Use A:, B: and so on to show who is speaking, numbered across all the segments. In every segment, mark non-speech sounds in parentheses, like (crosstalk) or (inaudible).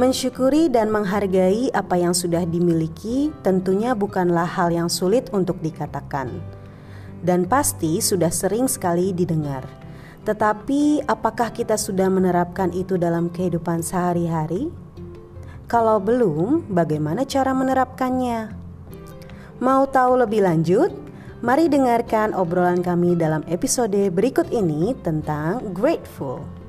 A: Mensyukuri dan menghargai apa yang sudah dimiliki tentunya bukanlah hal yang sulit untuk dikatakan, dan pasti sudah sering sekali didengar. Tetapi, apakah kita sudah menerapkan itu dalam kehidupan sehari-hari? Kalau belum, bagaimana cara menerapkannya? Mau tahu lebih lanjut? Mari dengarkan obrolan kami dalam episode berikut ini tentang grateful.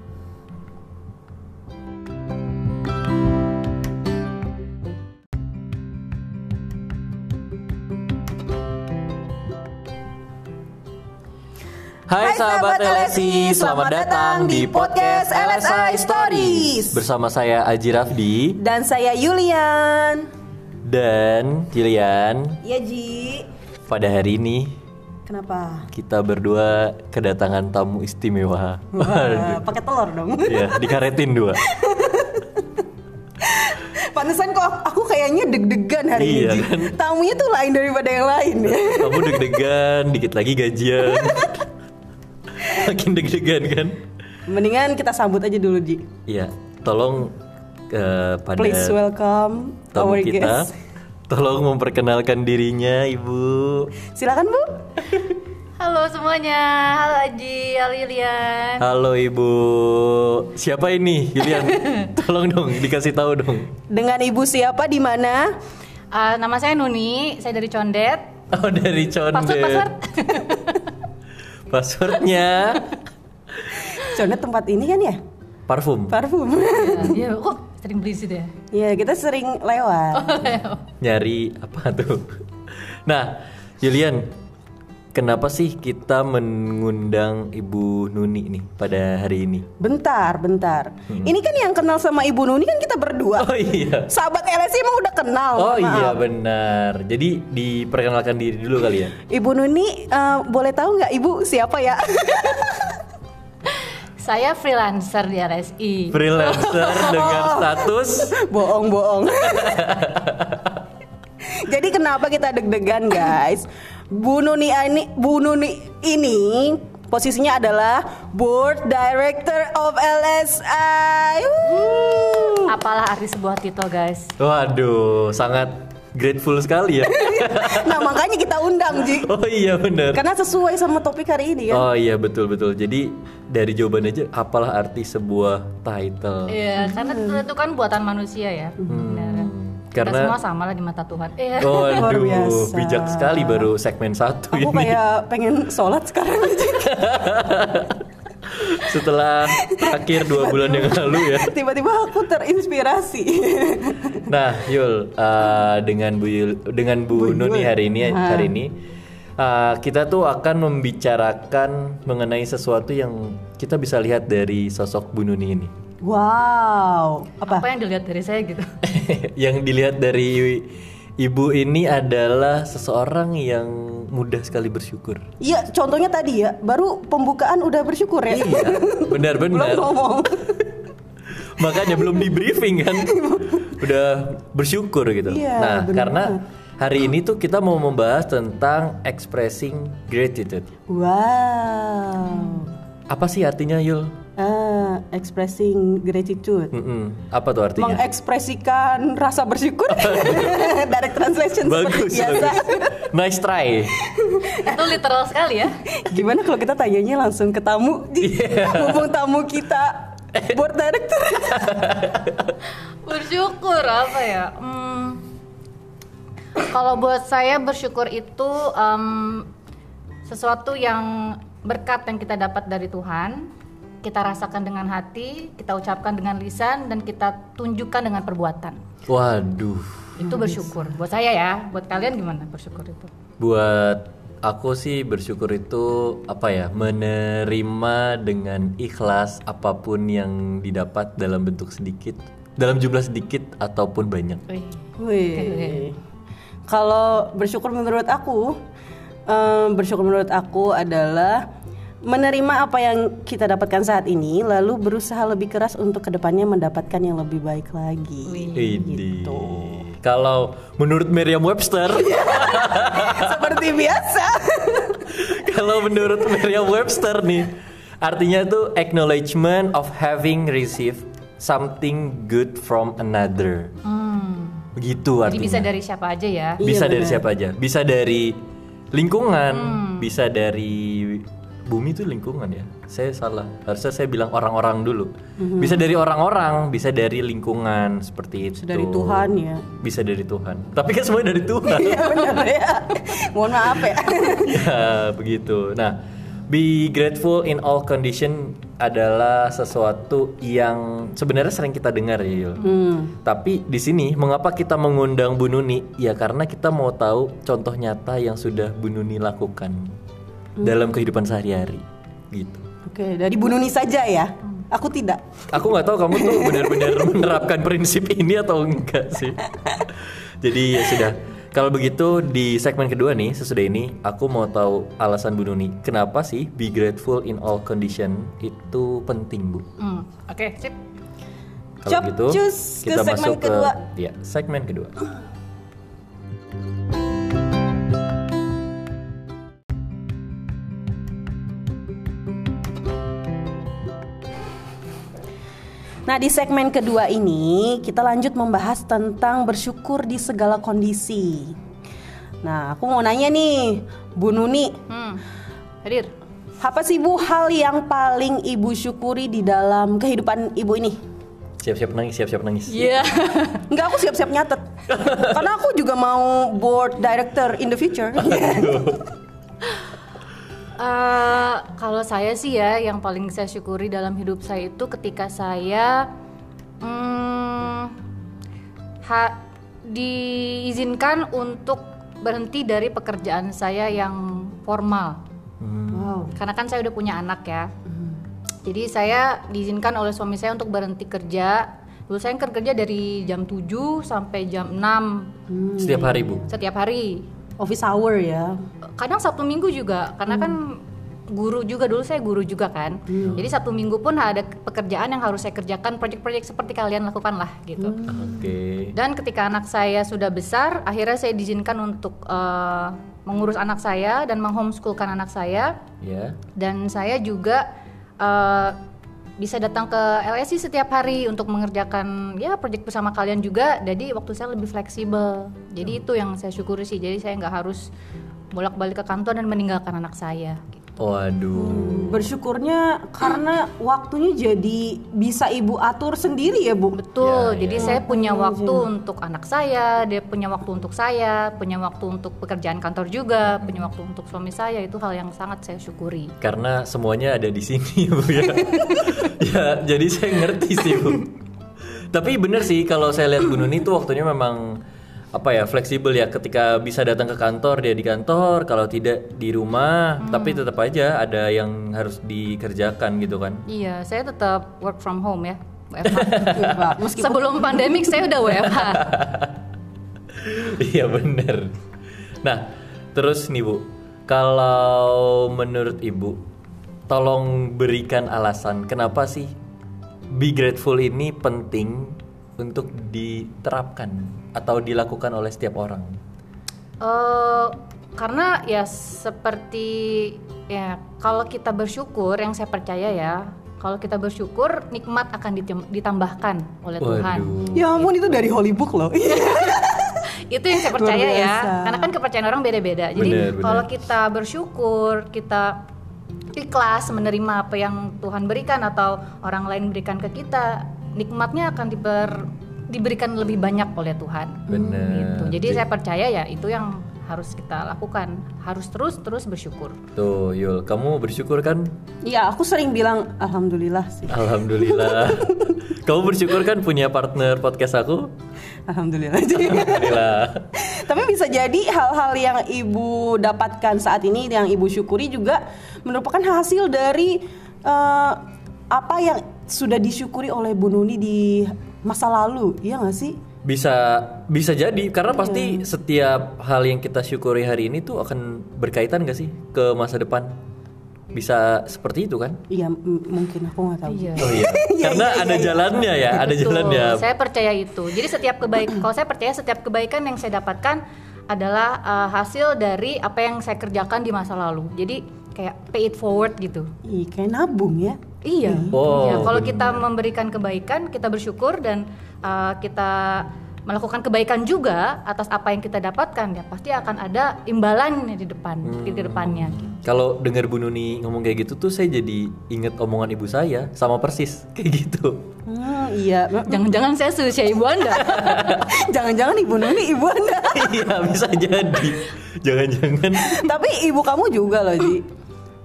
B: Hai, sahabat LSI, selamat datang di podcast LSI Stories bersama saya Aji Rafdi
A: Dan saya Yulian.
B: dan Jilian.
A: Ya Ji.
B: Pada hari ini
A: Kenapa?
B: kita berdua kedatangan tamu istimewa. (laughs)
A: Wah, pakai telur dong.
B: ya, dikaretin dua. (laughs)
A: Pantesan kok aku kayaknya deg-degan hari
B: Iya,
A: ini.
B: Kan?
A: Tamunya tuh lain daripada yang lain ya.
B: Kamu deg-degan, dikit lagi gajian. (laughs) Makin deg-degan kan?
A: Mendingan kita sambut aja dulu Ji.
B: Iya, tolong eh, pada
A: Please welcome
B: tamu
A: our
B: kita.
A: guest.
B: Tolong memperkenalkan dirinya, Ibu.
A: Silakan Bu.
C: Halo semuanya, halo Aji, halo Lilian.
B: Halo Ibu. Siapa ini? Julian. (laughs) Tolong dong dikasih tahu dong.
A: Dengan Ibu siapa di mana?
C: Uh, nama saya Nuni, saya dari Condet.
B: Oh, dari Condet.
C: Password, password. (laughs)
B: Passwordnya (laughs)
A: Soalnya tempat ini kan ya?
B: parfum.
A: Parfum.
C: Iya, (laughs) kok sering berisik ya?
A: Iya, kita sering lewat.
B: Nyari apa tuh? Nah, Julian, kenapa sih kita mengundang Ibu Nuni nih pada hari ini?
A: Bentar, bentar. Ini kan yang kenal sama Ibu Nuni kan kita berdua.
B: Oh iya.
A: Sahabat LSI emang udah kenal.
B: Oh
A: maaf.
B: iya benar. Jadi diperkenalkan diri dulu kali ya.
A: Ibu Nuni eh, boleh tahu nggak Ibu siapa ya? (laughs)
C: Saya freelancer di RSI.
B: Freelancer (laughs) dengan status
A: bohong. (laughs) Jadi kenapa kita deg-degan guys? Bu Nuni ini, Bu Nuni ini posisinya adalah Board Director of LSI. Wuh.
C: Apalah arti sebuah titel guys?
B: Waduh, sangat grateful sekali ya. (laughs)
A: Nah makanya kita undang Ji.
B: oh iya benar.
A: Karena sesuai sama topik hari ini kan.
B: Oh iya betul betul. Jadi dari jawaban aja apalah arti sebuah title?
C: Iya, karena itu kan buatan manusia ya. Benar. Kita
B: Karena
C: semua sama lah di mata Tuhan. Iya.
B: Oh
A: Luar
B: aduh,
A: biasa.
B: bijak sekali baru segmen satu
A: Aku
B: ini.
A: kayak pengen sholat sekarang Ji.
B: Setelah akhir dua bulan yang lalu ya.
A: Tiba-tiba aku terinspirasi.
B: Nah, Yul, uh, dengan Bu Yul, dengan Bu, Nuni hari ini hari ini uh, kita tuh akan membicarakan mengenai sesuatu yang kita bisa lihat dari sosok Bu Nuni ini.
A: Wow, apa?
C: Apa yang dilihat dari saya gitu? (laughs)
B: yang dilihat dari ibu ini adalah seseorang yang mudah sekali bersyukur.
A: Iya, contohnya tadi ya, baru pembukaan udah bersyukur ya.
B: Iya, (laughs)
A: Belum
B: benar-benar.
A: ngomong. (laughs)
B: Makanya belum di briefing kan, udah bersyukur gitu.
A: Iya,
B: nah,
A: benar.
B: karena hari ini tuh kita mau membahas tentang expressing gratitude.
A: Wow.
B: Apa sih artinya Yul?
A: Ah, expressing gratitude.
B: Mm-mm. Apa tuh artinya?
A: Mengekspresikan rasa bersyukur. (laughs) Direct translation
B: bagus,
A: seperti biasa.
B: bagus. Nice try.
C: itu literal sekali ya.
A: Gimana kalau kita tanyanya langsung ke tamu? Mumpung tamu kita board director. (laughs)
C: Bersyukur apa ya? Hmm, kalau buat saya bersyukur itu em, sesuatu yang berkat yang kita dapat dari Tuhan, kita rasakan dengan hati, kita ucapkan dengan lisan dan kita tunjukkan dengan perbuatan.
B: Waduh.
C: Itu bersyukur. Buat saya ya, buat kalian gimana bersyukur itu?
B: Buat aku sih bersyukur itu apa ya? Menerima dengan ikhlas apa pun yang didapat dalam bentuk sedikit, dalam jumlah sedikit ataupun banyak.
C: Wih.
A: Wih. Kalau bersyukur menurut aku, em, bersyukur menurut aku adalah menerima apa yang kita dapatkan saat ini, lalu berusaha lebih keras untuk ke depannya mendapatkan yang lebih baik lagi. Gitu.
B: Kalau menurut Merriam-Webster, (laughs)
A: Seperti biasa. (laughs)
B: kalau menurut Merriam-Webster nih, artinya tuh acknowledgement of having received something good from another. Begitu
C: Hmm. Jadi
B: artinya.
C: bisa dari siapa aja ya.
B: Bisa
A: Iya,
B: dari siapa aja. Bisa dari lingkungan,
C: Hmm.
B: bisa dari bumi itu lingkungan ya. Saya salah. Harusnya saya bilang orang-orang dulu.
A: Mhm.
B: Bisa dari orang-orang, bisa dari lingkungan seperti itu.
A: Dari Tuhan ya.
B: Bisa dari Tuhan. Tapi kan semuanya dari Tuhan.
A: Iya benar ya. Mohon maaf ya. (laughs)
B: ya, begitu. Nah, be grateful in all condition adalah sesuatu yang sebenarnya sering kita dengar ya, Yul.
A: Hmm.
B: Tapi di sini mengapa kita mengundang Bu Nuni? Ya karena kita mau tahu contoh nyata yang sudah Bu Nuni lakukan dalam kehidupan sehari-hari gitu.
A: Oke, dari Bu Nuni saja ya. Aku tidak.
B: Aku nggak tahu kamu tuh benar-benar (laughs) menerapkan prinsip ini atau enggak sih. Jadi ya sudah. Kalau begitu di segmen kedua nih sesudah ini aku mau tahu alasan Bu Nuni kenapa sih be grateful in all condition itu penting Bu.
C: Hmm, Oke, sip.
B: Kalau gitu kita
A: segmen
B: masuk
A: kedua.
B: ke ya segmen kedua. (gasps)
A: Nah, di segmen kedua ini kita lanjut membahas tentang bersyukur di segala kondisi. Nah, aku mau nanya nih, Bu Nuni,
C: Hmm. Hadir.
A: apa sih Bu hal yang paling Ibu syukuri di dalam kehidupan Ibu ini?
B: Siap-siap nangis, siap-siap nangis.
C: Iya. (laughs)
A: Enggak, aku siap-siap nyatet. Karena aku juga mau board director in the future. (laughs)
C: Eh, kalau saya sih ya, yang paling saya syukuri dalam hidup saya itu ketika saya hmm, ha- diizinkan untuk berhenti dari pekerjaan saya yang formal.
A: wow.
C: Karena kan saya udah punya anak ya. Jadi saya diizinkan oleh suami saya untuk berhenti kerja. Dulu saya kan kerja dari jam 7 sampai jam 6
B: Setiap hari Bu.
C: setiap hari.
A: Office hour ya.
C: kadang Sabtu Minggu juga karena kan guru juga dulu saya guru juga kan jadi Sabtu Minggu pun ada pekerjaan yang harus saya kerjakan proyek-proyek seperti kalian lakukan lah gitu
B: Oke.
C: dan ketika anak saya sudah besar akhirnya saya diizinkan untuk eh, mengurus anak saya dan menghomeschoolkan anak saya
B: Ya.
C: dan saya juga eh, bisa datang ke LSI setiap hari untuk mengerjakan ya proyek bersama kalian juga. Jadi waktu saya lebih fleksibel. Jadi itu yang saya syukuri sih. Jadi saya nggak harus bolak-balik ke kantor dan meninggalkan anak saya gitu.
B: Waduh.
A: Bersyukurnya karena waktunya jadi bisa Ibu atur sendiri ya, Bu.
C: betul
B: Ya,
C: jadi
B: ya.
C: saya punya waktu untuk anak saya dia punya waktu untuk saya punya waktu untuk pekerjaan kantor juga punya waktu untuk suami saya itu hal yang sangat saya syukuri
B: Karena semuanya ada di sini (laughs) Bu ya. ya, jadi saya ngerti sih Bu. (laughs) Tapi bener sih kalau saya lihat Bu Nuni tuh waktunya memang apa ya fleksibel ya. Ketika bisa datang ke kantor dia di kantor. Kalau tidak di rumah. Tapi tetap aja ada yang harus dikerjakan gitu kan.
C: Iya saya tetap work from home ya WFH. (laughs) Sebelum pandemik saya udah WFH (laughs)
B: iya bener. Nah terus nih bu. Kalau menurut ibu tolong berikan alasan kenapa sih be grateful ini penting untuk diterapkan atau dilakukan oleh setiap orang?
C: Eh, karena ya seperti ya kalau kita bersyukur yang saya percaya ya kalau kita bersyukur nikmat akan ditambahkan oleh Tuhan.
B: Waduh.
A: Ya ampun itu dari Holy Book loh. (laughs)
C: itu yang saya percaya ya karena kan kepercayaan orang beda-beda. Jadi kalau kita bersyukur kita ikhlas menerima apa yang Tuhan berikan atau orang lain berikan ke kita nikmatnya akan diber diberikan lebih banyak oleh Tuhan.
B: Bener.
C: gitu. Jadi saya percaya ya itu yang harus kita lakukan. Harus terus terus bersyukur.
B: Tuh Yul. Kamu bersyukur kan?
A: Iya, aku sering bilang alhamdulillah sih.
B: alhamdulillah. (laughs) Kamu bersyukur kan punya partner podcast aku?
A: Alhamdulillah.
B: alhamdulillah. (laughs)
A: Tapi bisa jadi hal-hal yang ibu dapatkan saat ini yang ibu syukuri juga merupakan hasil dari eh, apa yang sudah disyukuri oleh Bu Nuni di masa lalu, iya nggak sih?
B: bisa bisa jadi karena pasti setiap hal yang kita syukuri hari ini tuh akan berkaitan gak sih ke masa depan bisa seperti itu kan
A: Iya, m- mungkin aku nggak tahu.
C: iya
B: oh iya (laughs) karena ada jalannya ya ada
C: Betul,
B: jalannya
C: Saya percaya itu. Jadi setiap kebaikan, kalau saya percaya setiap kebaikan yang saya dapatkan adalah uh, hasil dari apa yang saya kerjakan di masa lalu. Jadi kayak pay it forward gitu.
A: Ih, kayak nabung ya.
C: Iya.
B: Oh,
C: iya. Kalau kita memberikan kebaikan, kita bersyukur dan uh, kita melakukan kebaikan juga atas apa yang kita dapatkan ya pasti akan ada imbalannya di depan di depannya gitu.
B: Kalau dengar Bu Nuni ngomong kayak gitu tuh saya jadi inget omongan ibu saya sama persis (laughs) kayak gitu.
D: Hmm, iya.
C: Jangan-jangan saya susia ibu anda. (laughs)
D: Jangan-jangan ibu Nuni ibu anda. (laughs)
B: Iya bisa jadi. Jangan-jangan.
D: Tapi ibu kamu juga loh Ji.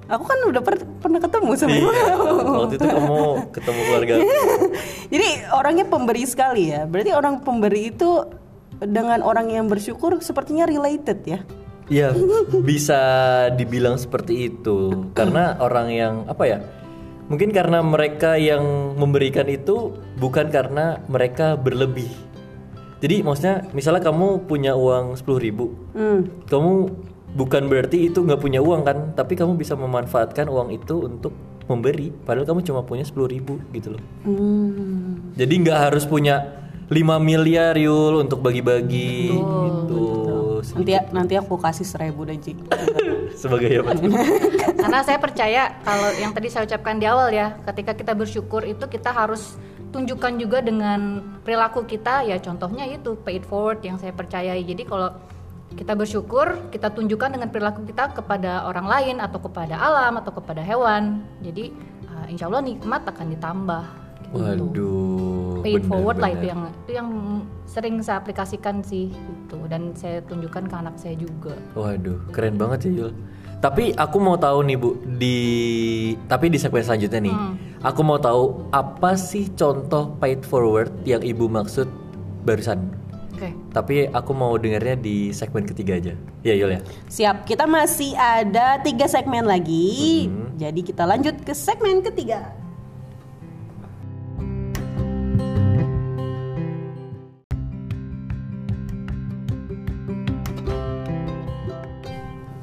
D: Aku kan udah per- pernah ketemu sama
B: Iya.
D: kamu.
B: Waktu itu kamu ketemu keluarga. (laughs)
D: Jadi orangnya pemberi sekali ya. Berarti orang pemberi itu dengan orang yang bersyukur sepertinya related ya.
B: Iya bisa dibilang seperti itu karena orang yang apa ya? Mungkin karena mereka yang memberikan itu bukan karena mereka berlebih. Jadi maksudnya misalnya kamu punya uang 10.000 ribu,
D: Hmm.
B: kamu bukan berarti itu nggak punya uang kan, tapi kamu bisa memanfaatkan uang itu untuk memberi, padahal kamu cuma punya 10.000 ribu gitu loh.
D: Hmm.
B: Jadi nggak harus punya 5 miliar yul untuk bagi-bagi gitu.
D: Nanti nanti aku kasih seribu deh Ji. (laughs)
B: Sebagai apa? (laughs)
C: Karena saya percaya kalau yang tadi saya ucapkan di awal ya, ketika kita bersyukur itu kita harus tunjukkan juga dengan perilaku kita ya contohnya itu pay it forward yang saya percayai. Jadi kalau kita bersyukur, kita tunjukkan dengan perilaku kita kepada orang lain atau kepada alam atau kepada hewan. Jadi uh, insya Allah nikmat akan ditambah. gitu.
B: Waduh.
C: Pay it
B: bener,
C: forward lah itu yang itu yang sering saya aplikasikan sih gitu dan saya tunjukkan ke anak saya juga.
B: Waduh, keren banget ya Yul. Tapi aku mau tahu nih Bu di tapi di segmen selanjutnya nih.
C: Hmm.
B: Aku mau tahu apa sih contoh paid forward yang Ibu maksud barusan.
C: Oke.
B: Tapi aku mau dengarnya di segmen ketiga aja. Ya Yul ya.
D: Siap, kita masih ada tiga segmen lagi. Jadi kita lanjut ke segmen ketiga.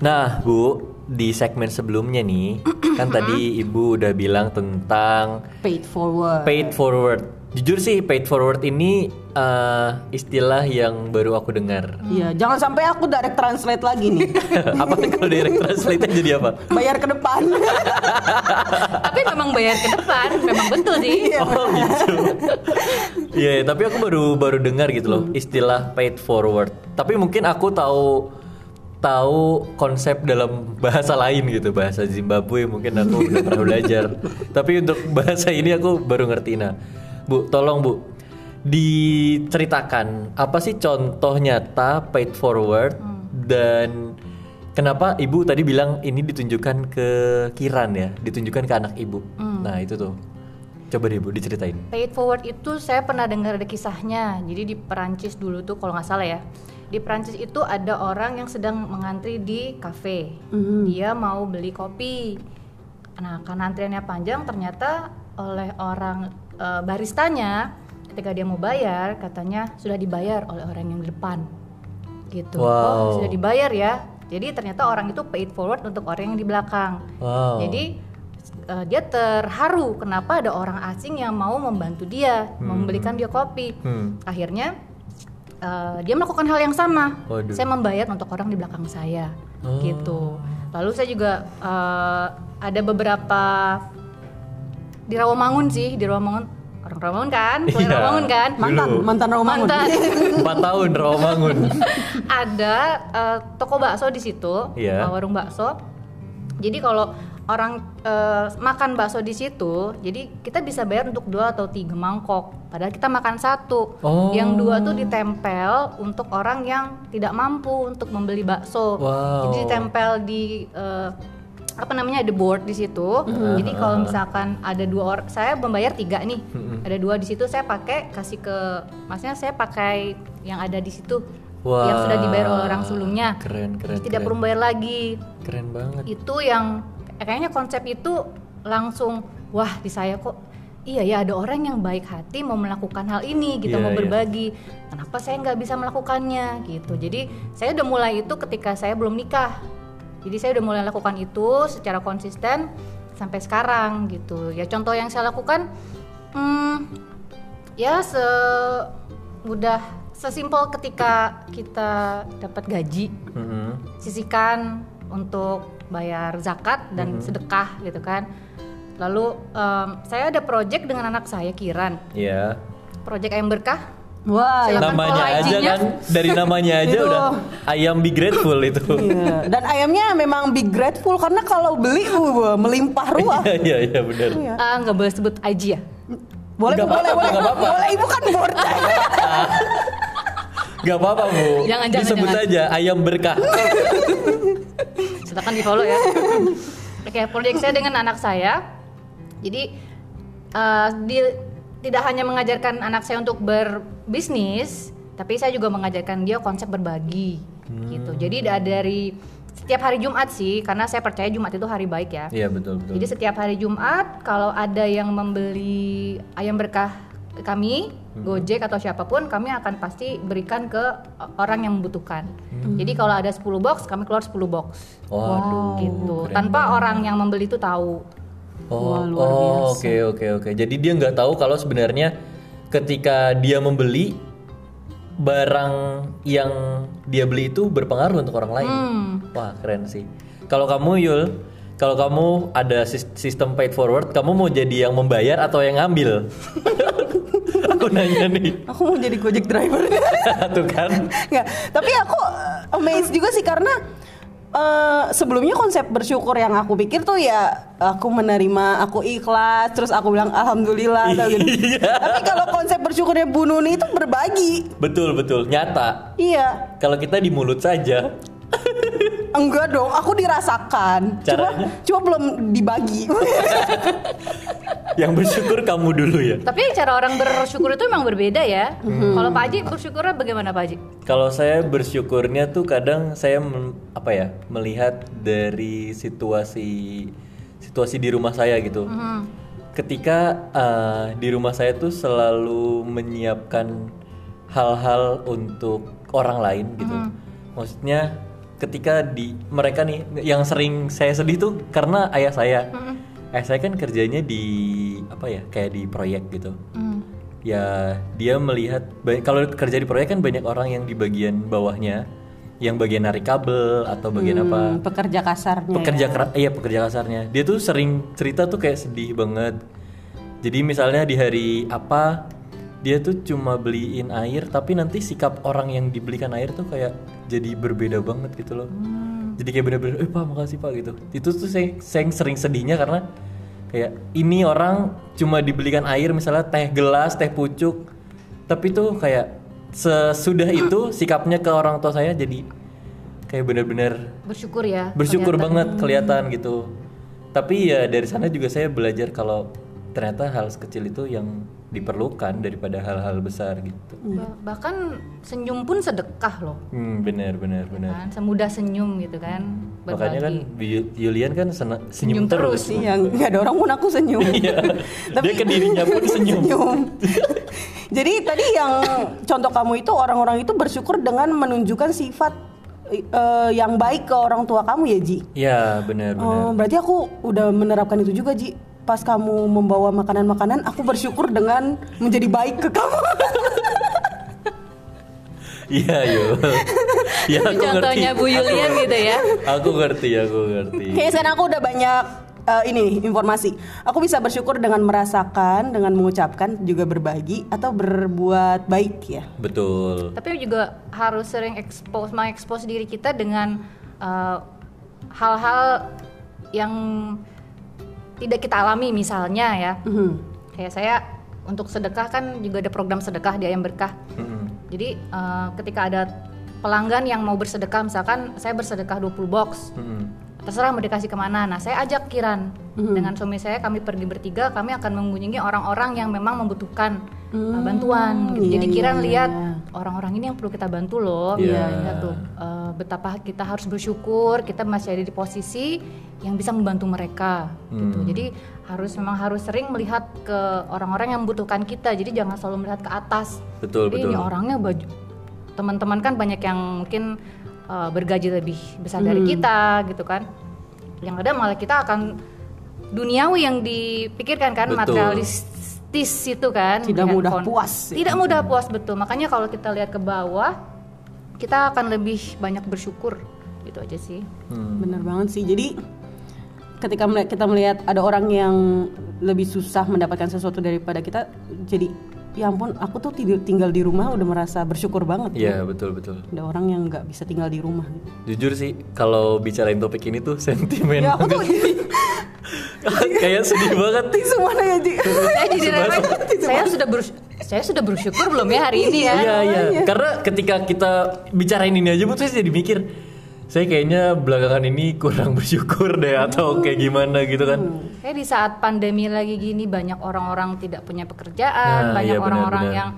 B: Nah, Bu, di segmen sebelumnya nih, kan tadi Ibu udah bilang tentang
D: Paid forward.
B: paid forward. Jujur sih, paid forward ini eh, istilah yang baru aku dengar.
D: Iya, jangan sampai aku direct translate lagi nih. (laughs)
B: apa kalau direct translate jadi apa?
D: Bayar ke depan. (laughs)
C: Tapi memang bayar ke depan, memang betul sih.
B: Oh gitu. Iya, iya, tapi aku baru baru dengar gitu loh istilah paid forward. Tapi mungkin aku tahu tahu konsep dalam bahasa lain gitu, bahasa Zimbabwe mungkin aku udah pernah belajar. (laughs) Tapi untuk bahasa ini aku baru ngerti nah. Bu, tolong Bu diceritakan apa sih contoh nyata paid forward dan kenapa Ibu tadi bilang ini ditunjukkan ke Kiran ya, ditunjukkan ke anak Ibu. Nah, itu tuh. Coba deh Bu diceritain.
C: Pay it forward itu saya pernah dengar ada kisahnya. Jadi di Perancis dulu tuh kalau nggak salah ya. Di Perancis itu ada orang yang sedang mengantri di kafe. Dia mau beli kopi. Nah, karena antriannya panjang ternyata oleh orang eh, baristanya ketika dia mau bayar katanya sudah dibayar oleh orang yang di depan. Gitu.
B: Wow.
C: Oh, sudah dibayar ya. Jadi ternyata orang itu pay it forward untuk orang yang di belakang.
B: Wow.
C: Jadi eh, dia terharu kenapa ada orang asing yang mau membantu dia membelikan dia kopi.
B: Hmm.
C: Akhirnya eh, dia melakukan hal yang sama.
B: Waduh.
C: Saya membayar untuk orang di belakang saya,
B: Oh.
C: gitu. Lalu saya juga eh, ada beberapa di Rawamangun sih, di Rawamangun orang Rawamangun kan, keluarga
B: Iya.
C: Rawamangun kan,
D: Mantan,
B: Dulu.
D: mantan Rawamangun.
C: mantan. (laughs)
B: Empat tahun Rawamangun. (laughs)
C: ada eh, toko bakso di situ,
B: Iya.
C: eh, warung bakso. Jadi kalau orang eh, makan bakso di situ, jadi kita bisa bayar untuk dua atau tiga mangkok. Padahal kita makan satu.
B: Oh.
C: Yang dua tuh ditempel untuk orang yang tidak mampu untuk membeli bakso.
B: Wow.
C: Jadi ditempel di eh, apa namanya the board di situ. Jadi kalau misalkan ada dua orang, saya membayar tiga nih, ada dua di situ, saya pakai kasih ke, maksudnya saya pakai yang ada di situ,
B: Wah.
C: yang sudah dibayar oleh orang sebelumnya.
B: Keren, keren.
C: Jadi tidak
B: keren.
C: perlu bayar lagi.
B: Keren banget.
C: Itu yang eh, kayaknya konsep itu langsung wah di saya kok iya ya ada orang yang baik hati mau melakukan hal ini gitu
B: Iya,
C: mau
B: iya.
C: berbagi. Kenapa saya nggak bisa melakukannya gitu. Jadi saya udah mulai itu ketika saya belum nikah. Jadi saya udah mulai lakukan itu secara konsisten sampai sekarang gitu. Ya contoh yang saya lakukan hmm, ya se udah sesimpel ketika kita dapat gaji
B: Mm-mm.
C: sisihkan untuk bayar zakat dan sedekah gitu kan Lalu em, saya ada project dengan anak saya Kiran.
B: Iya.
C: Project ayam berkah.
A: Wah, ya.
B: Namanya aja kan dari namanya aja
A: Itu.
B: udah ayam be grateful itu.
A: Iya. Dan ayamnya memang big grateful karena kalau beli uh, melimpah ruah.
B: Iya iya iya benar.
A: Iya.
C: Ah, nggak boleh sebut IG ya.
A: Boleh, Bu, boleh,
B: apa-apa,
A: boleh,
B: apa-apa.
A: boleh. Ibu kan board. (laughs)
B: Gak apa-apa bu.
C: Jangan, jangan,
B: Disebut
C: jangan.
B: aja ayam berkah.
C: Silakan di follow ya. Oke, proyek saya dengan anak saya. Jadi eh, di- tidak hanya mengajarkan anak saya untuk berbisnis, tapi saya juga mengajarkan dia konsep berbagi gitu. Jadi da- dari setiap hari Jumat sih, karena saya percaya Jumat itu hari baik ya.
B: Iya betul betul.
C: Jadi setiap hari Jumat kalau ada yang membeli ayam berkah kami, Gojek atau siapa pun, kami akan pasti berikan ke orang yang membutuhkan. Jadi kalau ada 10 box, kami keluar 10 box.
B: Waduh.
C: gitu.
B: keren
C: Tanpa orang yang membeli itu tahu.
B: Oh,
A: Wah, luar
B: oh,
A: biasa.
B: oke oke oke. Jadi dia nggak tahu kalau sebenarnya ketika dia membeli barang yang dia beli itu berpengaruh untuk orang lain.
C: Hmm.
B: Wah keren sih. Kalau kamu Yul, kalau kamu ada sis- sistem paid forward, kamu mau jadi yang membayar atau yang ngambil? (laughs) Aku nanya nih,
A: Aku mau jadi Gojek driver. (laughs)
B: tuh kan?
A: Nggak, tapi aku amazed juga sih karena uh, sebelumnya konsep bersyukur yang aku pikir tuh ya aku menerima, aku ikhlas, terus aku bilang alhamdulillah atau gitu. (laughs)
B: Iya.
A: Tapi kalau konsep bersyukurnya Bu Nuni itu berbagi.
B: Betul betul, nyata.
A: Iya,
B: Kalau kita di mulut saja, (laughs)
A: enggak dong, aku dirasakan. Cuma
B: Caranya?
A: cuma belum dibagi. (laughs)
B: yang bersyukur kamu dulu ya.
C: Tapi cara orang bersyukur itu memang berbeda ya.
B: Hmm.
C: Kalau Pak Haji bersyukurnya bagaimana Pak Haji?
B: Kalau saya bersyukurnya tuh kadang saya apa ya melihat dari situasi situasi di rumah saya gitu. Ketika eh, di rumah saya tuh selalu menyiapkan hal-hal untuk orang lain gitu. Maksudnya ketika di mereka nih yang sering saya sedih tuh karena ayah saya. Ayah saya kan kerjanya di apa ya kayak di proyek gitu
C: Hmm.
B: ya dia melihat kalau kerja di proyek kan banyak orang yang di bagian bawahnya yang bagian narik kabel atau bagian apa
A: Hmm, pekerja kasarnya.
B: pekerja
A: ya.
B: iya pekerja kasarnya dia tuh sering cerita tuh kayak sedih banget jadi misalnya di hari apa dia tuh cuma beliin air tapi nanti sikap orang yang dibelikan air tuh kayak jadi berbeda banget gitu loh jadi kayak bener-bener eh pak makasih pak gitu itu tuh saya, saya sering sedihnya karena kayak ini orang cuma dibelikan air misalnya teh gelas teh pucuk tapi tuh kayak sesudah itu sikapnya ke orang tua saya jadi kayak bener-bener
C: Bersyukur ya.
B: bersyukur
C: ternyata.
B: banget kelihatan gitu tapi ya dari sana juga saya belajar kalau ternyata hal sekecil itu yang diperlukan daripada hal-hal besar gitu
C: Ba- bahkan senyum pun sedekah loh.
B: hmm, benar benar benar
C: Kan? Semudah senyum gitu kan.
B: makanya kan Yulian kan sena-
C: Senyum
B: senyum, terus,
C: terus,
A: Iya, nggak ada orang pun aku senyum.
B: Iya. (laughs) dia ke dirinya pun senyum, (laughs)
A: Jadi tadi yang contoh kamu itu orang-orang itu bersyukur dengan menunjukkan sifat eh, yang baik ke orang tua kamu ya Ji.
B: ya benar benar
A: Oh, berarti aku udah menerapkan itu juga Ji. Pas kamu membawa makanan-makanan, aku bersyukur dengan menjadi baik ke kamu.
B: iya yuk (laughs) ya aku ngerti
C: Contohnya Bu Yulian gitu ya.
B: aku ngerti aku ngerti
A: Kayaknya sekarang aku udah banyak eh, ini informasi. Aku bisa bersyukur dengan merasakan, dengan mengucapkan, juga berbagi atau berbuat baik ya.
B: betul
C: Tapi juga harus sering expose, mengekspos diri kita dengan eh, hal-hal yang tidak kita alami misalnya ya.
A: Mhm.
C: Kayak saya untuk sedekah kan juga ada program sedekah di Ayam Berkah.
B: Mm-mm.
C: Jadi eh, ketika ada pelanggan yang mau bersedekah, misalkan saya bersedekah 20 box,
B: Mm-mm.
C: terserah mau dikasih ke mana. Nah saya ajak Kiran dengan suami saya, kami pergi bertiga, kami akan mengunjungi orang-orang yang memang membutuhkan uh, bantuan. gitu.
A: iya,
C: Jadi
A: iya,
C: Kiran
A: iya.
C: lihat orang-orang ini yang perlu kita bantu loh.
B: Iya.
C: Lihat tuh uh, betapa kita harus bersyukur, kita masih ada di posisi yang bisa membantu mereka. Gitu.
B: Hmm.
C: Jadi harus memang harus sering melihat ke orang-orang yang membutuhkan kita. Jadi jangan selalu melihat ke atas.
B: betul
C: Jadi ini
B: betul
C: orangnya baju teman-teman kan banyak yang mungkin uh, bergaji lebih besar dari kita gitu kan. Yang ada malah kita akan duniawi yang dipikirkan kan
B: Betul.
C: Materialistis itu kan.
A: Tidak mudah
C: handphone.
A: puas, ya.
C: Tidak mudah puas betul. Makanya kalau kita lihat ke bawah kita akan lebih banyak bersyukur gitu aja sih.
B: Hmm.
A: Bener banget sih. Jadi ketika kita melihat ada orang yang lebih susah mendapatkan sesuatu daripada kita jadi ya ampun aku tuh tidur tinggal di rumah udah merasa bersyukur banget
B: Iya betul betul.
A: ada orang yang nggak bisa tinggal di rumah
B: Jujur sih kalau bicarain topik ini tuh (laughs) sentimen
A: ya aku tuh
B: banget. (laughs) Kayak sedih banget.
A: tisu mana ya Ji?
C: saya jadi refleks saya sudah berus- saya sudah bersyukur belum ya hari ini ya
B: Iya iya. Karena ketika kita bicarain ini aja, Bu, saya jadi mikir saya kayaknya belakangan ini kurang (laughs) bersyukur deh atau kayak gimana gitu kan.
C: Kayak di saat pandemi lagi gini banyak orang-orang tidak punya pekerjaan,
B: Nah,
C: banyak
B: iya,
C: orang-orang
B: benar-benar.
C: yang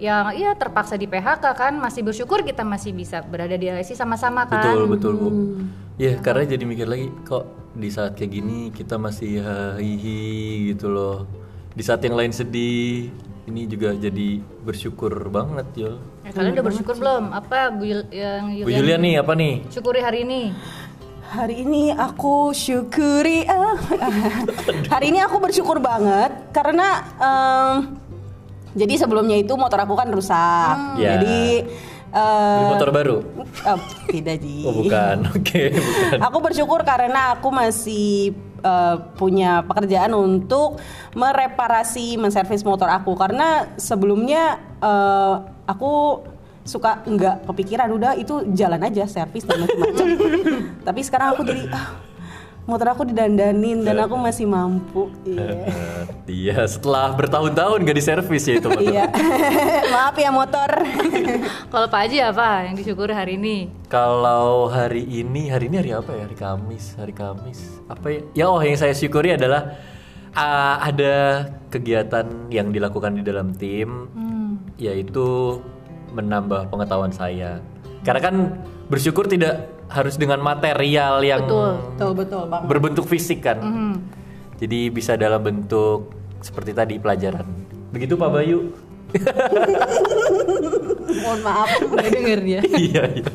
C: yang iya terpaksa di PHK kan masih bersyukur kita masih bisa berada di LSI sama-sama kan.
B: Betul betul bu. Iya karena jadi mikir lagi kok di saat kayak gini kita masih hihi gitu loh. Di saat yang lain sedih ini juga jadi bersyukur banget yo.
C: Ya, kalian udah bersyukur belum? Apa Bu Yul- yang
B: Bu
C: Yulian
B: nih apa nih?
C: syukuri hari ini?
A: Hari ini aku syukuri ah. (laughs) Hari ini aku bersyukur banget karena em, jadi sebelumnya itu motor aku kan rusak.
B: Ya.
A: Jadi eh,
B: Beli motor baru?
A: eh, tidak Ji.
B: Oh bukan, (laughs) oke bukan.
A: Aku bersyukur karena aku masih eh, punya pekerjaan untuk mereparasi, menservis motor aku karena sebelumnya eh, aku suka nggak kepikiran udah itu jalan aja servis dan macam-macam. (laughs) Tapi sekarang aku jadi ah, motor aku didandanin dan aku masih mampu. Iya.
B: Iya setelah bertahun-tahun gak diservis ya itu motor.
A: Iya. (laughs) Maaf ya motor. (laughs)
C: Kalau Pak Haji apa yang disyukuri hari ini?
B: Kalau hari ini, hari ini hari apa ya? Hari Kamis, hari Kamis. Apa ya? Ya oh yang saya syukuri adalah ah, ada kegiatan yang dilakukan di dalam tim, yaitu menambah pengetahuan saya. Karena kan bersyukur tidak harus dengan material yang
A: betul betul bang.
B: berbentuk fisik kan. Jadi bisa dalam bentuk seperti tadi pelajaran. Begitu Pak Bayu. (laughs)
A: Mohon maaf.
C: Denger dia. (laughs)
B: iya iya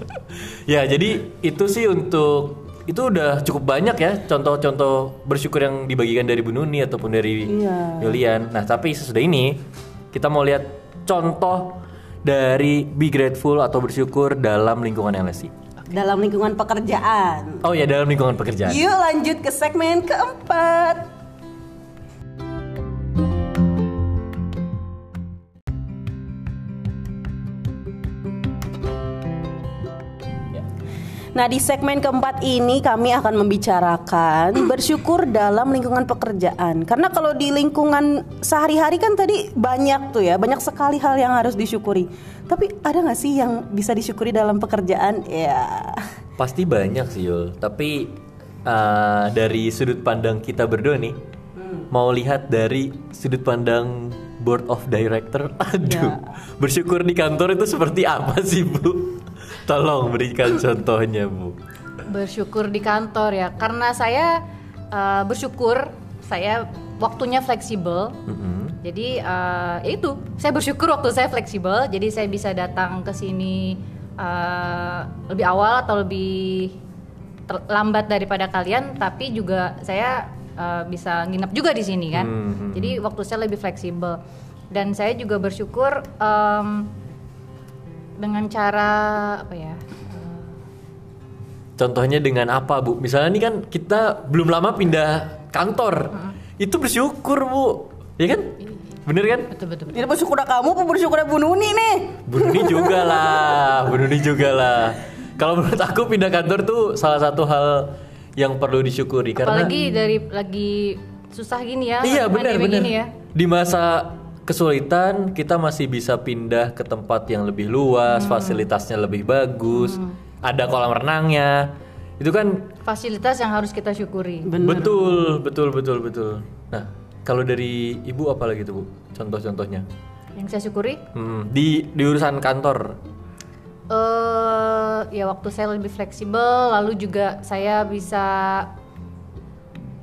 B: ya jadi itu sih untuk itu udah cukup banyak ya contoh-contoh bersyukur yang dibagikan dari Bu Nuni ataupun dari
A: Iya.
B: Yulian nah tapi sesudah ini kita mau lihat contoh dari be grateful atau bersyukur dalam lingkungan LSI
A: Dalam lingkungan pekerjaan.
B: oh ya dalam lingkungan pekerjaan
A: Yuk lanjut ke segmen keempat. Nah di segmen keempat ini kami akan membicarakan (clears throat) bersyukur dalam lingkungan pekerjaan. Karena kalau di lingkungan sehari-hari kan tadi banyak tuh ya Banyak sekali hal yang harus disyukuri. Tapi ada gak sih yang bisa disyukuri dalam pekerjaan? Ya.
B: Pasti banyak sih Yul. Tapi uh, dari sudut pandang kita berdua nih mau lihat dari sudut pandang board of director? Aduh bersyukur di kantor itu seperti apa sih Bu tolong berikan contohnya Bu.
C: Bersyukur di kantor ya. Karena saya eh, bersyukur saya waktunya fleksibel.
B: Mm-mm.
C: jadi eh, ya itu. Saya bersyukur waktu saya fleksibel. Jadi saya bisa datang ke sini eh, lebih awal atau lebih lambat daripada kalian. Tapi juga saya eh, bisa nginep juga di sini kan.
B: Hmm,
C: jadi waktu saya lebih fleksibel. Dan saya juga bersyukur em, dengan cara apa ya eh,
B: contohnya dengan apa Bu? Misalnya nih kan kita belum lama pindah kantor. Itu bersyukur Bu. Ya kan? Bener kan?
C: Betul betul, betul.
A: Ini bersyukur kamu apa bersyukur Bu Nuni nih?
B: Bu Nuni juga lah, Bu Nuni juga lah. Kalau menurut aku pindah kantor tuh salah satu hal yang perlu disyukuri karena
C: apalagi dari lagi susah gini ya
B: iya benar benar.
C: gini ya.
B: Di masa kesulitan kita masih bisa pindah ke tempat yang lebih luas, fasilitasnya lebih bagus, ada kolam renangnya. Itu kan
C: fasilitas yang harus kita syukuri
B: betul, betul, betul, betul. Nah, kalau dari Ibu apa lagi tuh, Bu? Contoh-contohnya.
C: yang saya syukuri
B: Hmm, di di urusan kantor.
C: eh ya waktu saya lebih fleksibel lalu juga saya bisa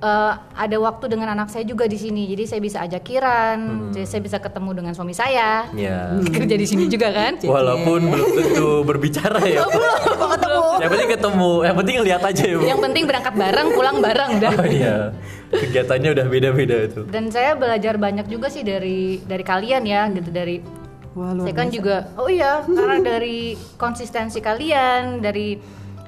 C: eh, ada waktu dengan anak saya juga di sini jadi saya bisa ajak kiran jadi saya bisa ketemu dengan suami saya
B: Ya. (laughs)
C: kerja di sini juga kan
B: Walaupun belum tentu berbicara ya. Yang penting ketemu, yang penting lihat aja ya. Bu.
C: yang penting berangkat bareng pulang bareng dah
B: Oh iya. Kegiatannya udah beda-beda itu.
C: dan saya belajar banyak juga sih dari dari kalian ya gitu dari
A: Wah, luar
C: saya kan juga oh iya karena dari konsistensi kalian dari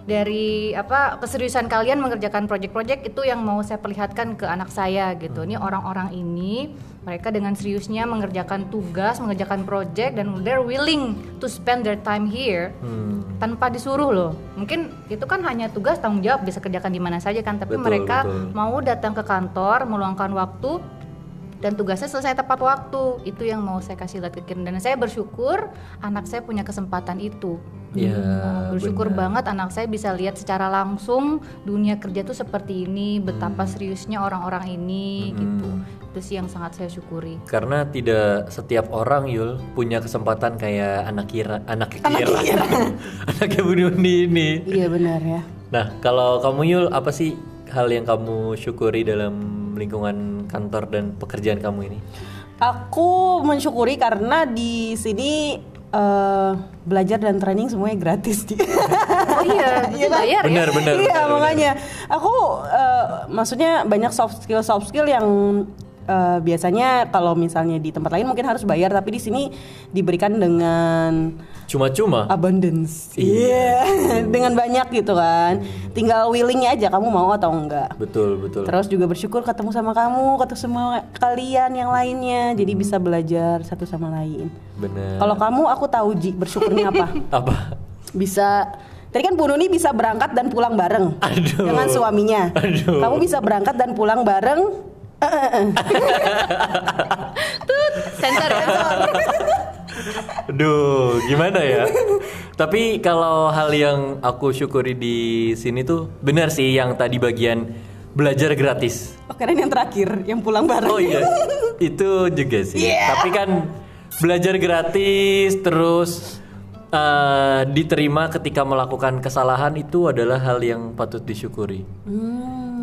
C: dari apa keseriusan kalian mengerjakan project-project itu yang mau saya perlihatkan ke anak saya gitu. Ini orang-orang ini mereka dengan seriusnya mengerjakan tugas, mengerjakan project dan they're willing to spend their time here
B: Hmm.
C: tanpa disuruh loh. Mungkin itu kan hanya tugas tanggung jawab bisa kerjakan di mana saja kan, tapi
B: Betul,
C: mereka
B: betul.
C: mau datang ke kantor, meluangkan waktu dan tugasnya selesai tepat waktu. Itu yang mau saya kasih lihat ke Kirin dan saya bersyukur anak saya punya kesempatan itu.
B: Ya,
C: Hmm, bersyukur
B: benar.
C: banget anak saya bisa lihat secara langsung dunia kerja tuh seperti ini, betapa seriusnya orang-orang ini gitu. Itu sih yang sangat saya syukuri.
B: Karena tidak setiap orang Yul punya kesempatan kayak anak kira, anak kira, anaknya Bu Nuni ini.
A: Iya benar ya.
B: Nah, kalau kamu Yul, apa sih hal yang kamu syukuri dalam lingkungan kantor dan pekerjaan kamu ini?
A: Aku mensyukuri karena di sini eh, belajar dan training semuanya gratis di.
C: Oh iya, (laughs) itu bayar ya.
B: Benar, benar.
A: iya
B: benar,
A: makanya aku eh, maksudnya banyak soft skill soft skill yang eh, biasanya kalau misalnya di tempat lain mungkin harus bayar tapi di sini diberikan dengan
B: Cuma-cuma.
A: abundance.
B: Iya.
A: Iya, (laughs) dengan banyak gitu kan. Tinggal willingnya aja kamu mau atau enggak.
B: Betul, betul.
A: Terus juga bersyukur ketemu sama kamu, ketemu sama kalian yang lainnya, jadi bisa belajar satu sama lain.
B: Benar.
A: Kalau kamu, aku tahu Ji bersyukurnya apa? (laughs)
B: apa?
A: Bisa. Tadi kan Bu bisa berangkat dan pulang bareng
B: Aduh.
A: dengan suaminya.
B: Aduh.
A: Kamu bisa berangkat dan pulang bareng. (laughs) Eh.
C: Sensor ya.
B: Duh, gimana ya? Tapi kalau hal yang aku syukuri di sini tuh benar sih yang tadi bagian belajar gratis.
A: Oh, keren yang terakhir, yang pulang bareng.
B: Oh iya, itu juga sih. Tapi kan belajar gratis terus eh, diterima ketika melakukan kesalahan itu adalah hal yang patut disyukuri.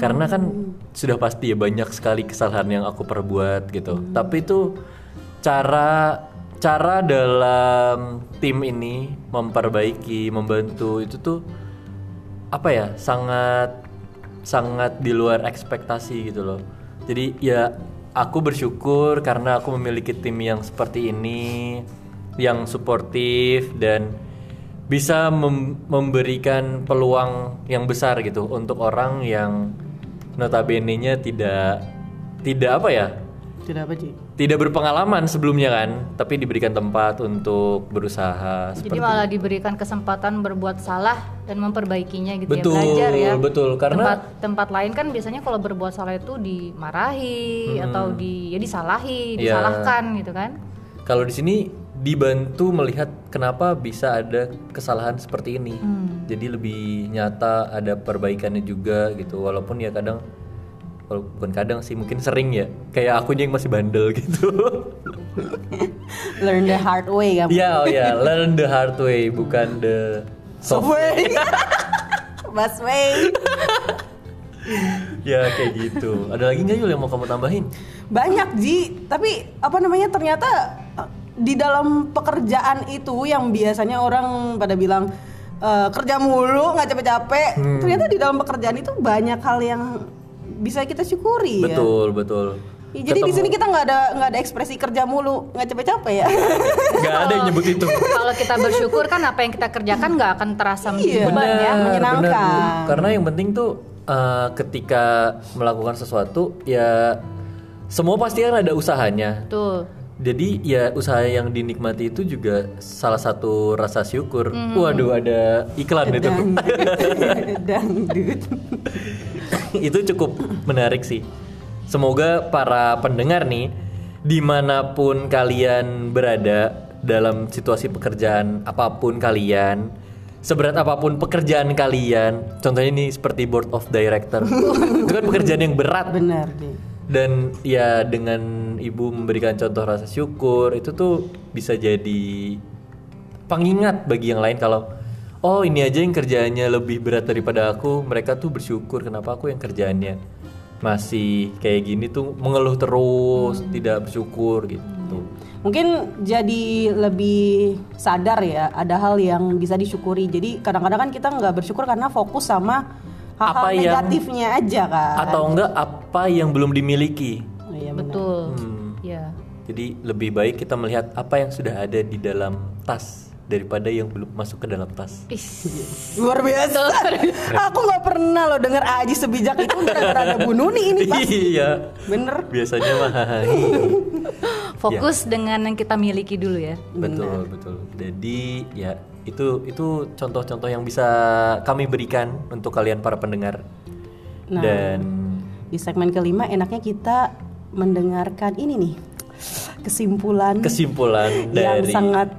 B: Karena kan sudah pasti ya banyak sekali kesalahan yang aku perbuat gitu. Tapi itu cara cara dalam tim ini memperbaiki, membantu itu tuh apa ya sangat sangat di luar ekspektasi gitu loh. Jadi ya aku bersyukur karena aku memiliki tim yang seperti ini yang suportif dan bisa mem- memberikan peluang yang besar gitu untuk orang yang notabene-nya tidak tidak apa ya
A: Tidak apa Ji?
B: tidak berpengalaman sebelumnya kan tapi diberikan tempat untuk berusaha
C: Jadi malah diberikan kesempatan berbuat salah dan memperbaikinya gitu
B: Betul,
C: ya belajar ya.
B: betul. Karena-
C: tempat tempat lain kan biasanya kalau berbuat salah itu dimarahi atau di ya disalahi,
B: Iya.
C: disalahkan gitu kan.
B: Kalau di sini dibantu melihat kenapa bisa ada kesalahan seperti ini. Jadi lebih nyata ada perbaikannya juga gitu. Walaupun ya kadang kalau bukan kadang sih mungkin sering ya. Kayak akunya yang masih bandel (laughs) gitu.
A: Learn the hard way kamu.
B: Iya, oh ya, learn the hard way bukan the soft way.
A: Busway. (laughs) (laughs)
B: ya kayak gitu. Ada lagi nggak Yul yang mau kamu tambahin?
A: Banyak Ji, tapi apa namanya ternyata di dalam pekerjaan itu yang biasanya orang pada bilang eh, kerja mulu nggak capek-capek,
B: Hmm.
A: ternyata di dalam pekerjaan itu banyak hal yang bisa kita syukuri ya.
B: Betul, betul.
A: Ya, Jadi di sini kita nggak ada nggak ada ekspresi kerja mulu nggak capek-capek ya.
B: nggak ada yang nyebut itu. (laughs)
C: Kalau kita bersyukur kan apa yang kita kerjakan nggak akan terasa
A: Iya.
C: beban ya.
A: Menyenangkan.
B: benar, Bu. Karena yang penting tuh eh, ketika melakukan sesuatu ya semua pasti kan ada usahanya.
C: Betul.
B: Jadi ya usaha yang dinikmati itu juga salah satu rasa syukur.
C: Hmm.
B: Waduh ada iklan itu. (laughs)
A: Dangdut.
B: itu cukup menarik sih. Semoga para pendengar nih di mana pun kalian berada dalam situasi pekerjaan apa pun kalian, seberat apa pun pekerjaan kalian, contohnya ini seperti board of director, (laughs) itu kan pekerjaan yang berat
A: Benar deh.
B: Dan ya dengan ibu memberikan contoh rasa syukur itu tuh bisa jadi pengingat bagi yang lain kalau oh ini aja yang kerjaannya lebih berat daripada aku. Mereka tuh bersyukur kenapa aku yang kerjaannya masih kayak gini tuh mengeluh terus tidak bersyukur? Gitu.
A: Mungkin jadi lebih sadar ya ada hal yang bisa disyukuri. Jadi kadang-kadang kan kita nggak bersyukur karena fokus sama
B: Apa yang-
A: negatifnya aja kan.
B: atau enggak apa yang belum dimiliki
A: Oh, iya.
C: Betul.
B: Hmm.
C: Ya.
B: jadi lebih baik kita melihat apa yang sudah ada di dalam tas daripada yang belum masuk ke dalam tas. (laughs)
A: Luar biasa. Aku nggak pernah loh denger Aji sebijak itu (laughs) gara-gara ada Bu Nuni ini pas.
B: iya.
A: Bener.
B: Biasanya mah
C: fokus dengan yang kita miliki dulu ya.
B: betul betul. Jadi ya itu itu contoh-contoh yang bisa kami berikan untuk kalian para pendengar.
A: Nah.
B: Dan
A: Di segmen kelima enaknya kita mendengarkan ini nih kesimpulan
B: kesimpulan
A: yang
B: dari
A: sangat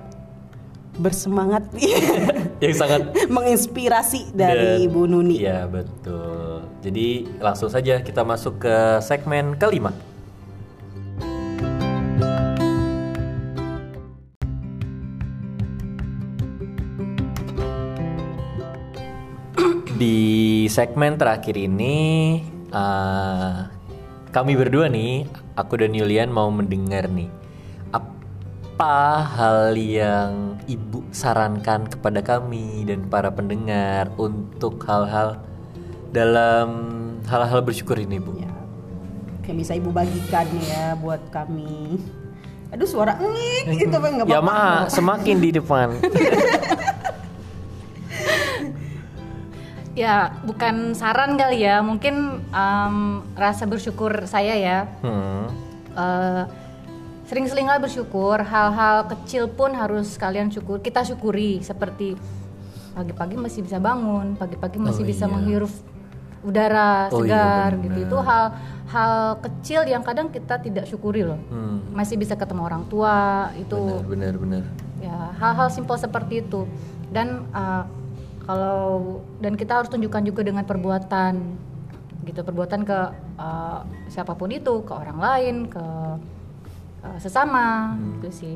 A: bersemangat (laughs)
B: yang sangat
A: menginspirasi dari
B: Dan-
A: Bu Nuni.
B: Iya betul. Jadi langsung saja kita masuk ke segmen kelima. Di segmen terakhir ini eh, kami berdua nih, aku dan Yulian mau mendengar nih apa hal yang ibu sarankan kepada kami dan para pendengar untuk hal-hal dalam hal-hal bersyukur ini bu.
A: Ya. Kayak bisa ibu bagikan ya buat kami. Aduh suara ngik itu apa nggak
B: ya
A: apa-apa.
B: mah semakin di depan. (laughs)
C: Ya, bukan saran kali ya, mungkin em, rasa bersyukur saya ya.
B: Hmm.
C: Eh, sering-seringlah bersyukur, hal-hal kecil pun harus kalian syukur. Kita syukuri seperti pagi-pagi masih bisa bangun, pagi-pagi masih
B: Oh,
C: bisa
B: iya.
C: menghirup udara
B: Oh, iya,
C: segar
B: benar.
C: gitu. Itu hal hal kecil yang kadang kita tidak syukuri loh.
B: Hmm.
C: Masih bisa ketemu orang tua, itu
B: benar, benar.
C: ya hal-hal simpel seperti itu dan uh, kalau dan kita harus tunjukkan juga dengan perbuatan. Gitu perbuatan ke uh, siapa pun itu ke orang lain ke uh, sesama gitu sih.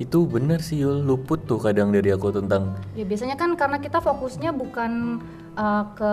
B: Itu benar sih Yul, luput tuh kadang dari aku tentang
C: ya biasanya kan karena kita fokusnya bukan uh, ke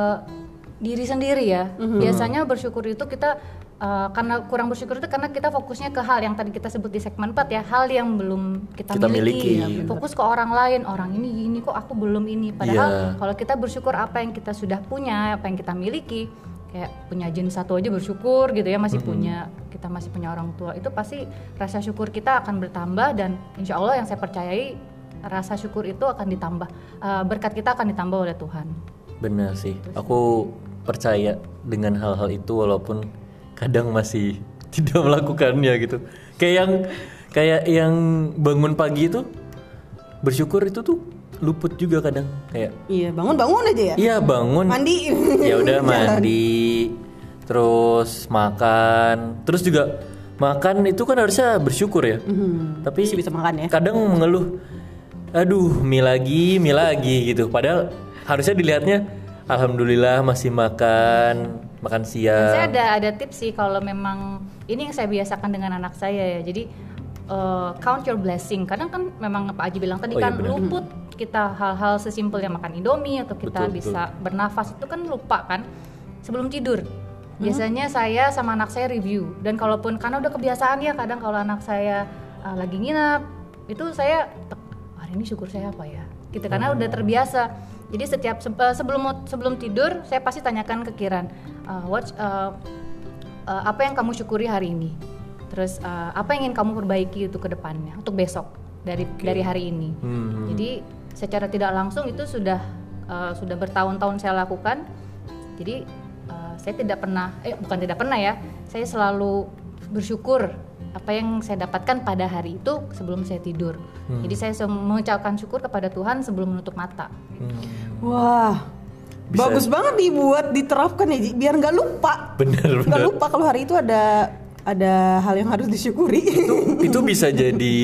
C: diri sendiri ya. Biasanya bersyukur itu kita uh, karena kurang bersyukur itu karena kita fokusnya ke hal yang tadi kita sebut di segmen 4 ya hal yang belum kita,
B: Kita
C: miliki,
B: miliki.
C: fokus ke orang lain orang ini gini kok aku belum ini padahal
B: Iya.
C: kalau kita bersyukur apa yang kita sudah punya apa yang kita miliki kayak punya jin satu aja bersyukur gitu ya masih punya kita masih punya orang tua itu pasti rasa syukur kita akan bertambah dan insya Allah yang saya percayai rasa syukur itu akan ditambah uh, berkat kita akan ditambah oleh Tuhan
B: benar sih. Aku percaya dengan hal-hal itu walaupun kadang masih (laughs) tidak melakukannya gitu. Kayak yang kayak yang bangun pagi itu bersyukur itu tuh luput juga kadang kayak
A: Iya bangun bangun aja ya.
B: Iya bangun.
A: Mandi.
B: Ya udah (laughs) mandi, terus makan, terus juga makan itu kan harusnya bersyukur ya. Tapi
A: Masih bisa makan ya.
B: kadang mengeluh, aduh mie lagi, mie lagi gitu. Padahal harusnya dilihatnya, alhamdulillah masih makan, makan
C: Dan saya
B: siang.
C: ada ada tips sih kalau memang ini yang saya biasakan dengan anak saya ya. Jadi uh, count your blessing. Kadang kan memang Pak Aji bilang tadi
B: Oh, iya
C: kan
B: benar.
C: luput kita hal-hal sesimpel yang makan Indomie atau kita
B: Betul,
C: bisa bernafas itu kan lupa kan sebelum tidur. Biasanya saya sama anak saya review dan kalaupun karena udah kebiasaan ya kadang kalau anak saya uh, lagi nginap itu saya hari ini syukur saya apa ya gitu karena udah terbiasa jadi setiap se- eh, sebelum sebelum tidur saya pasti tanyakan ke Kiran uh, what uh, uh, apa yang kamu syukuri hari ini? Terus uh, apa yang ingin kamu perbaiki untuk ke depannya untuk besok dari dari hari ini?
B: Hmm.
C: jadi secara tidak langsung itu sudah uh, sudah bertahun-tahun saya lakukan. Jadi uh, saya tidak pernah eh bukan tidak pernah ya saya selalu bersyukur apa yang saya dapatkan pada hari itu sebelum saya tidur jadi saya mengucapkan syukur kepada Tuhan sebelum menutup mata
A: Wah.
B: Bisa.
A: Bagus banget dibuat diterapkan ya biar nggak lupa.
B: Bener
A: Nggak
B: bener.
A: lupa kalau hari itu ada ada hal yang harus disyukuri.
B: itu bisa (laughs) jadi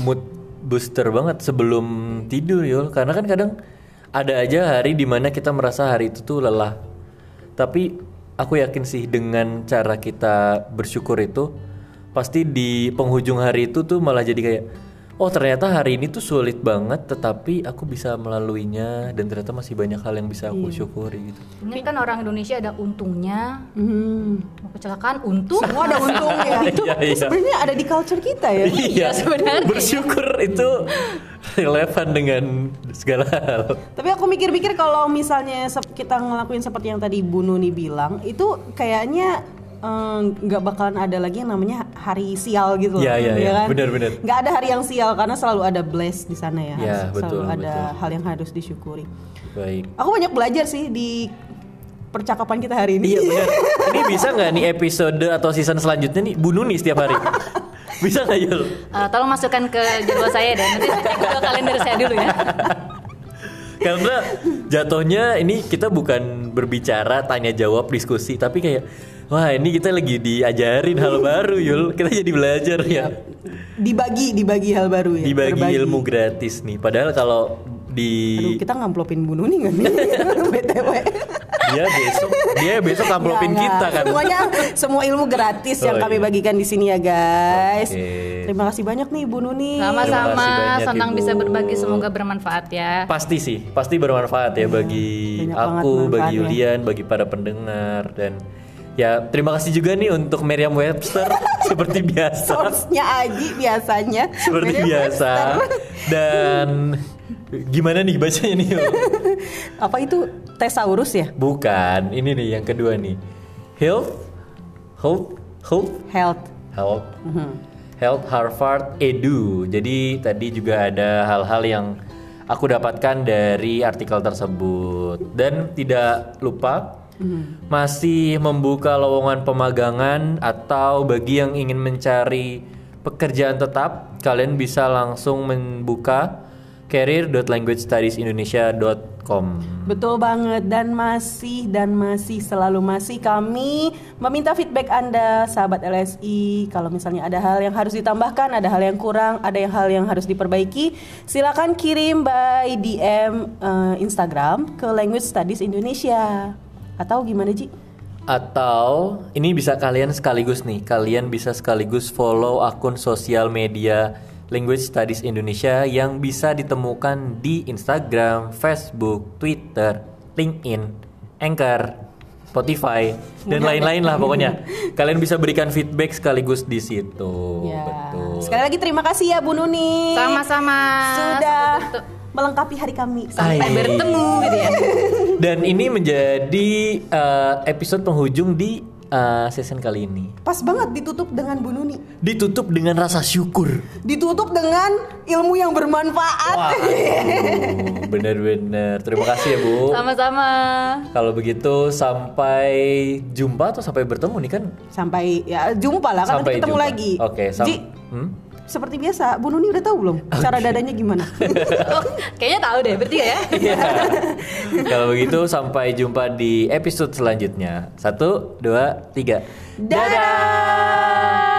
B: mood booster banget sebelum tidur Yul karena kan kadang ada aja hari di mana kita merasa hari itu tuh lelah tapi aku yakin sih dengan cara kita bersyukur itu pasti di penghujung hari itu tuh malah jadi kayak oh ternyata hari ini tuh sulit banget tetapi aku bisa melaluinya dan ternyata masih banyak hal yang bisa aku syukuri gitu
C: ini kan orang Indonesia ada untungnya
A: Hmm.
C: mau kecelakaan untung
A: Semua ada untungnya. Itu (laughs)
B: Iya, iya.
A: sebenarnya ada di culture kita ya.
B: iya
C: sebenarnya.
B: bersyukur itu relevan dengan segala hal
A: Tapi aku mikir-mikir kalau misalnya kita ngelakuin seperti yang tadi Bu Nuni bilang, itu kayaknya eh, nggak bakalan ada lagi yang namanya hari sial gitu loh.
B: Iya, iya, iya.
A: kan?
B: Benar-benar.
A: Nggak ada hari yang sial karena selalu ada bless di sana ya.
B: Iya,
A: Harus-
B: betul,
A: selalu ada
B: betul.
A: hal yang harus disyukuri.
B: Baik.
A: Aku banyak belajar sih di percakapan kita hari ini.
B: Iya (laughs) benar. Ini bisa nggak nih episode atau season selanjutnya nih bunuh nih setiap hari? (laughs) bisa nggak Yul?
C: Eh, tolong masukkan ke jadwal saya dan nanti saya ke kalender saya dulu ya. (laughs)
B: Karena jatuhnya ini kita bukan berbicara tanya jawab diskusi tapi kayak wah ini kita lagi diajarin hal baru Yul. Kita jadi belajar ya.
A: dibagi dibagi hal baru ya.
B: Dibagi
A: berbagi.
B: ilmu gratis nih. Padahal kalau di
A: Aduh, kita ngamplopin bunuh nih nggak nih? (laughs) BTW.
B: dia besok dia besok amplopin
A: Nggak,
B: kita
A: nggak.
B: kan.
A: Semuanya semua ilmu gratis yang
B: Oh,
A: kami
B: iya.
A: bagikan di sini ya guys.
B: Oke.
A: Terima kasih banyak nih Bu Nuni.
B: Terima
C: Sama-sama, senang
B: Ibu.
C: bisa berbagi semoga bermanfaat ya.
B: Pasti sih, pasti bermanfaat ya bagi
A: banyak banget
B: aku, bagi. Yulian, bagi para pendengar dan ya terima kasih juga nih untuk Merriam Webster (laughs) seperti biasa.
A: Source-nya Aji biasanya.
B: seperti
A: Merriam
B: biasa dan gimana nih bacanya nih? (laughs)
A: Apa itu Thesaurus ya?
B: bukan ini nih yang kedua nih health health health
A: Health.
B: health
A: Mhm.
B: health Harvard Edu jadi tadi juga ada hal-hal yang aku dapatkan dari artikel tersebut dan tidak lupa masih membuka lowongan pemagangan atau bagi yang ingin mencari pekerjaan tetap kalian bisa langsung membuka career.languagestudiesindonesia.com
A: Betul banget dan masih dan masih selalu masih kami meminta feedback Anda sahabat LSI kalau misalnya ada hal yang harus ditambahkan, ada hal yang kurang, ada yang hal yang harus diperbaiki, silakan kirim by DM eh, Instagram ke Language Studies Indonesia. Atau gimana Ji?
B: Atau ini bisa kalian sekaligus nih, kalian bisa sekaligus follow akun sosial media Language Studies Indonesia yang bisa ditemukan di Instagram, Facebook, Twitter, LinkedIn, Anchor, Spotify dan lain-lain lah pokoknya. (laughs) Kalian bisa berikan feedback sekaligus di situ.
A: Ya.
B: Betul.
A: Sekali lagi terima kasih ya Bu Nuni.
C: Sama-sama.
A: Sudah melengkapi hari kami.
C: Sampai
B: Hai.
C: bertemu gitu ya. (laughs)
B: Dan ini menjadi eh, episode penghujung di eh, season kali ini.
A: Pas banget ditutup dengan Bu Nuni.
B: Ditutup dengan rasa syukur.
A: Ditutup dengan ilmu yang bermanfaat.
B: Wah, bener-bener. Terima kasih ya Bu.
C: Sama-sama.
B: Kalau begitu sampai jumpa atau sampai bertemu nih kan?
A: Sampai ya jumpa lah kan nanti
B: sampai
A: ketemu
B: jumpa.
A: lagi.
B: Oke, sam-
A: Ji,
B: Hmm?
A: Seperti biasa, Bu Nuni udah tahu belum cara dadanya gimana? (laughs)
C: Oh, kayaknya tahu deh bertiga ya.
B: Iya. (laughs) Kalau begitu sampai jumpa di episode selanjutnya. Satu, dua, tiga.
A: Dadah.